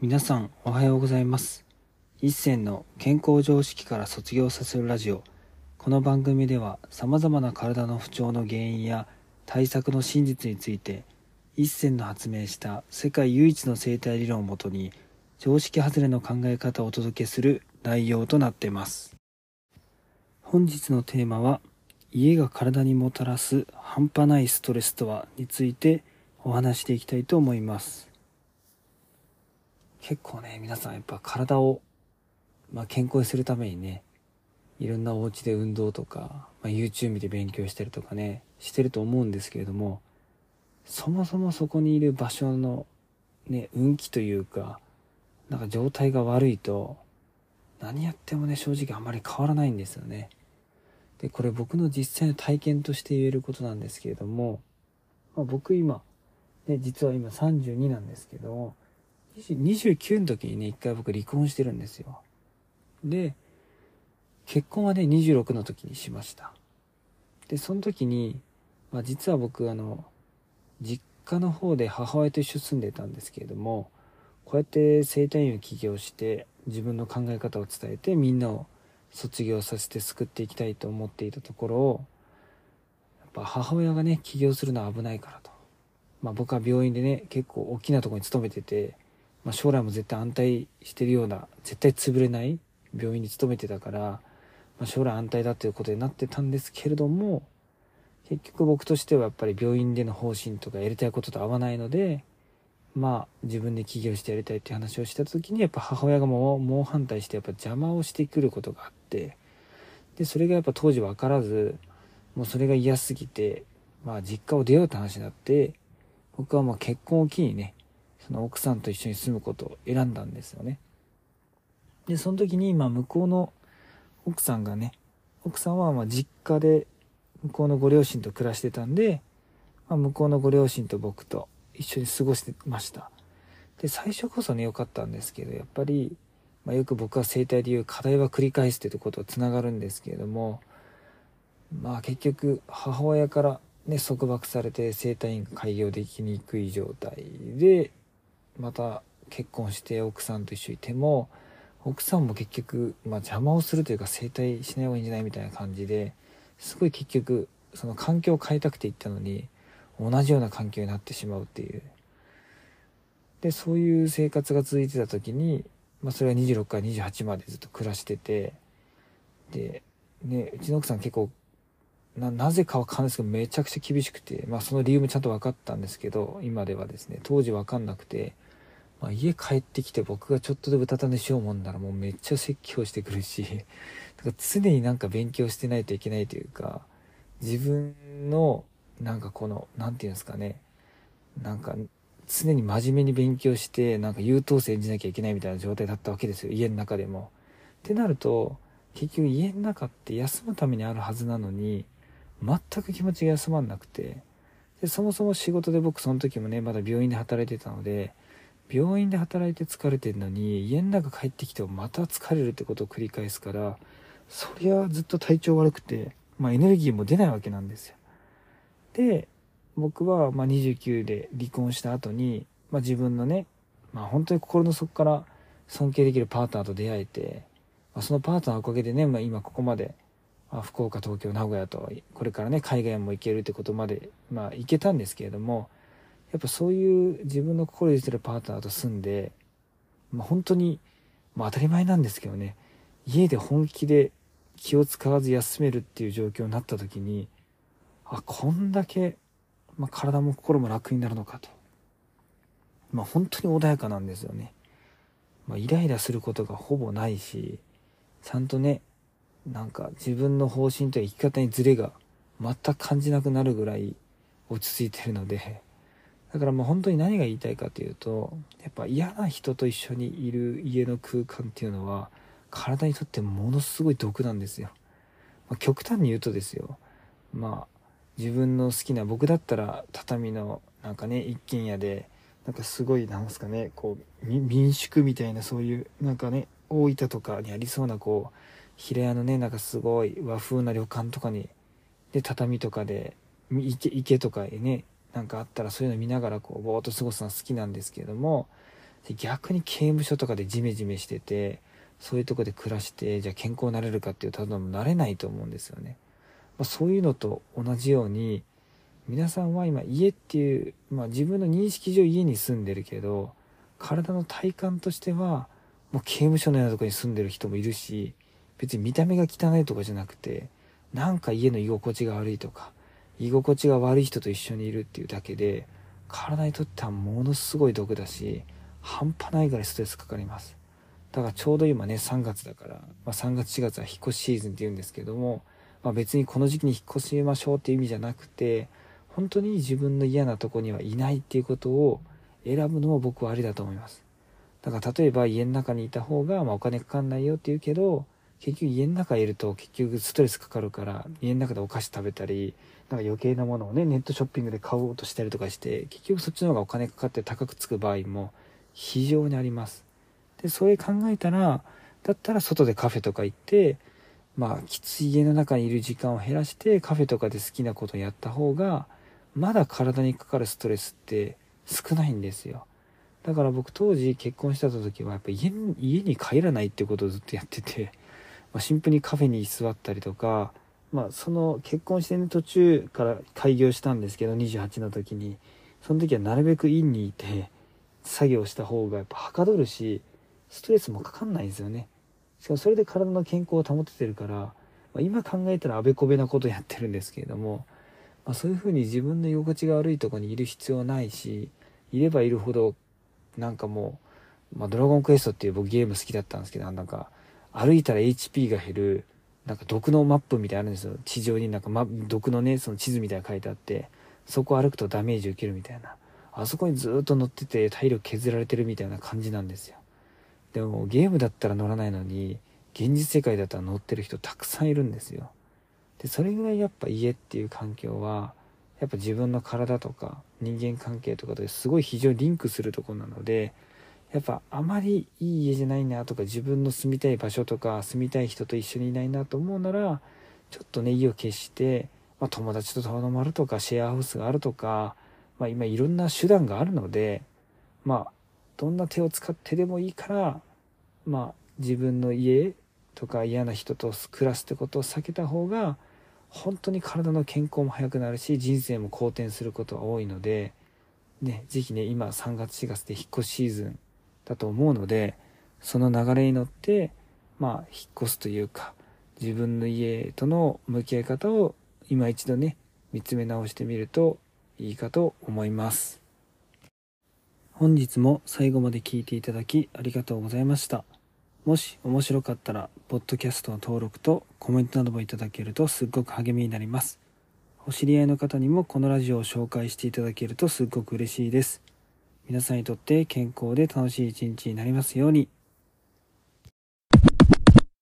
皆さんおはようございます。一銭の健康常識から卒業させるラジオ。この番組では様々な体の不調の原因や対策の真実について一銭の発明した世界唯一の生態理論をもとに常識外れの考え方をお届けする内容となっています。本日のテーマは家が体にもたらす半端ないストレスとはについてお話していきたいと思います。結構ね皆さんやっぱ体を、まあ、健康にするためにねいろんなお家で運動とか、まあ、YouTube で勉強したりとかねしてると思うんですけれどもそもそもそこにいる場所のね運気というかなんか状態が悪いと何やってもね正直あんまり変わらないんですよね。でこれ僕の実際の体験として言えることなんですけれども、まあ、僕今ね実は今32なんですけど29の時にね一回僕離婚してるんですよ。で結婚はね26の時にしました。でその時に、まあ、実は僕あの実家の方で母親と一緒住んでたんですけれどもこうやって生体院を起業して自分の考え方を伝えてみんなを卒業させて救っていきたいと思っていたところをやっぱ母親がね起業するのは危ないからと、まあ、僕は病院でね結構大きなとこに勤めてて、まあ、将来も絶対安泰してるような絶対潰れない病院に勤めてたから、まあ、将来安泰だということになってたんですけれども結局僕としてはやっぱり病院での方針とかやりたいことと合わないのでまあ自分で起業してやりたいっていう話をした時にやっぱ母親がもう猛反対してやっぱ邪魔をしてくることがあってでそれがやっぱ当時分からずもうそれが嫌すぎてまあ実家を出ようって話になって僕はもう結婚を機にねその奥さんと一緒に住むことを選んだんですよね。でその時にまあ向こうの奥さんがね奥さんはま実家で向こうのご両親と暮らしてたんで、まあ、向こうのご両親と僕と一緒に過ごしてました。で最初こそね良かったんですけどやっぱり、まあ、よく僕は生態で言う課題は繰り返すってこととつながるんですけれどもまあ結局母親からね束縛されて生体院が開業できにくい状態でまた結婚して奥さんと一緒にいても奥さんも結局、まあ、邪魔をするというか整体しない方がいいんじゃないみたいな感じですごい結局その環境を変えたくて行ったのに同じような環境になってしまうっていう。でそういう生活が続いてた時に、まあ、それは26から28までずっと暮らしててでねうちの奥さん結構ななぜかわかんないですけどめちゃくちゃ厳しくて、まあ、その理由もちゃんと分かったんですけど今ではですね当時分かんなくて、まあ、家帰ってきて僕がちょっとでもたた寝しようもんならもうめっちゃ説教してくるし だから常になんか勉強してないといけないというか自分のなんかこの何て言うんですかね。なんか常に真面目に勉強してなんか優等生演じなきゃいけないみたいな状態だったわけですよ。家の中でも。ってなると結局家の中って休むためにあるはずなのに全く気持ちが休まんなくて。でそもそも仕事で僕その時もねまだ病院で働いてたので病院で働いて疲れてるのに家の中帰ってきてもまた疲れるってことを繰り返すからそりゃずっと体調悪くて、まあ、エネルギーも出ないわけなんですよ。で僕はま29で離婚した後に、まあ、自分のね、まあ、本当に心の底から尊敬できるパートナーと出会えて、まあ、そのパートナーのおかげでね、まあ、今ここまで、まあ、福岡東京名古屋とこれからね海外も行けるってことまで、まあ、行けたんですけれどもやっぱそういう自分の心にしてるパートナーと住んで、まあ、本当に、まあ、当たり前なんですけどね。家で本気で気を使わず休めるっていう状況になった時にあこんだけ、まあ、体も心も楽になるのかと。まあ本当に穏やかなんですよね、まあ、イライラすることがほぼないしちゃんとねなんか自分の方針と生き方にズレが全く感じなくなるぐらい落ち着いてるのでだからもう本当に何が言いたいかというとやっぱ嫌な人と一緒にいる家の空間っていうのは体にとってものすごい毒なんですよ、まあ、極端に言うとですよ。まあ自分の好きな僕だったら畳のなんかね一軒家でなんかすごいなんですかねこう民宿みたいなそういうなんかね大分とかにありそうなこう平屋のねなんかすごい和風な旅館とかにで畳とかで池池とかねなんかあったらそういうの見ながらこうぼーっと過ごすのは好きなんですけれども逆に刑務所とかでジメジメしててそういうとこで暮らしてじゃあ健康になれるかっていうと多分なれないと思うんですよね、まあ、そういうのと同じように皆さんは今家っていう、まあ、自分の認識上家に住んでるけど体の体感としてはもう刑務所のようなとこに住んでる人もいるし別に見た目が汚いとかじゃなくてなんか家の居心地が悪いとか居心地が悪い人と一緒にいるっていうだけで体にとってはものすごい毒だし半端ないぐらいストレスかかります。だからちょうど今ね3月だから、まあ、3月4月は引っ越しシーズンって言うんですけども、まあ、別にこの時期に引っ越しましょうっていう意味じゃなくて本当に自分の嫌なとこにはいないっていうことを選ぶのも僕はありだと思います。だから例えば家の中にいた方がまお金かかんないよって言うけど結局家の中いると結局ストレスかかるから家の中でお菓子食べたりなんか余計なものをねネットショッピングで買おうとしたりとかして結局そっちの方がお金かかって高くつく場合も非常にあります。でそれ考えたらだったら外でカフェとか行ってまあきつい家の中にいる時間を減らしてカフェとかで好きなことをやった方がまだ体にかかるストレスって少ないんですよ。だから僕当時結婚してた時はやっぱ家家に帰らないってことをずっとやってて、まあ、シンプルにカフェに居座ったりとかまあその結婚してね途中から開業したんですけど28の時に。その時はなるべく院にいて作業した方がやっぱはかどるしストレスもかかんないんですよね。しかもそれで体の健康を保ててるから、まあ、今考えたらあべこべなことやってるんですけれども、まあ、そういうふうに自分の居心地が悪いとこにいる必要はないしいればいるほどなんかもう、まあ、ドラゴンクエストっていう僕ゲーム好きだったんですけどなんか歩いたら HP が減るなんか毒のマップみたいなあるんですよ。地上になんか、ま、毒のねその地図みたいな書いてあってそこ歩くとダメージ受けるみたいな。あそこにずっと乗ってて体力削られてるみたいな感じなんですよ。でもゲームだったら乗らないのに現実世界だったら乗ってる人たくさんいるんですよ。でそれぐらいやっぱ家っていう環境はやっぱ自分の体とか人間関係とかですごい非常にリンクするとこなのでやっぱあまりいい家じゃないなとか自分の住みたい場所とか住みたい人と一緒にいないなと思うならちょっとね意を決して、まあ、友達と泊まるとかシェアハウスがあるとかまあ、今いろんな手段があるので、まあ、どんな手を使ってでもいいから、まあ、自分の家とか嫌な人と暮らすってことを避けた方が、本当に体の健康も早くなるし、人生も好転することが多いので、ね、ぜひね、今3月4月で引っ越しシーズンだと思うので、その流れに乗って、まあ、引っ越すというか、自分の家との向き合い方を今一度ね、見つめ直してみるといいかと思います。本日も最後まで聞いていただきありがとうございました。もし面白かったらポッドキャストの登録とコメントなどもいただけるとすっごく励みになります。お知り合いの方にもこのラジオを紹介していただけるとすっごく嬉しいです。皆さんにとって健康で楽しい一日になりますように。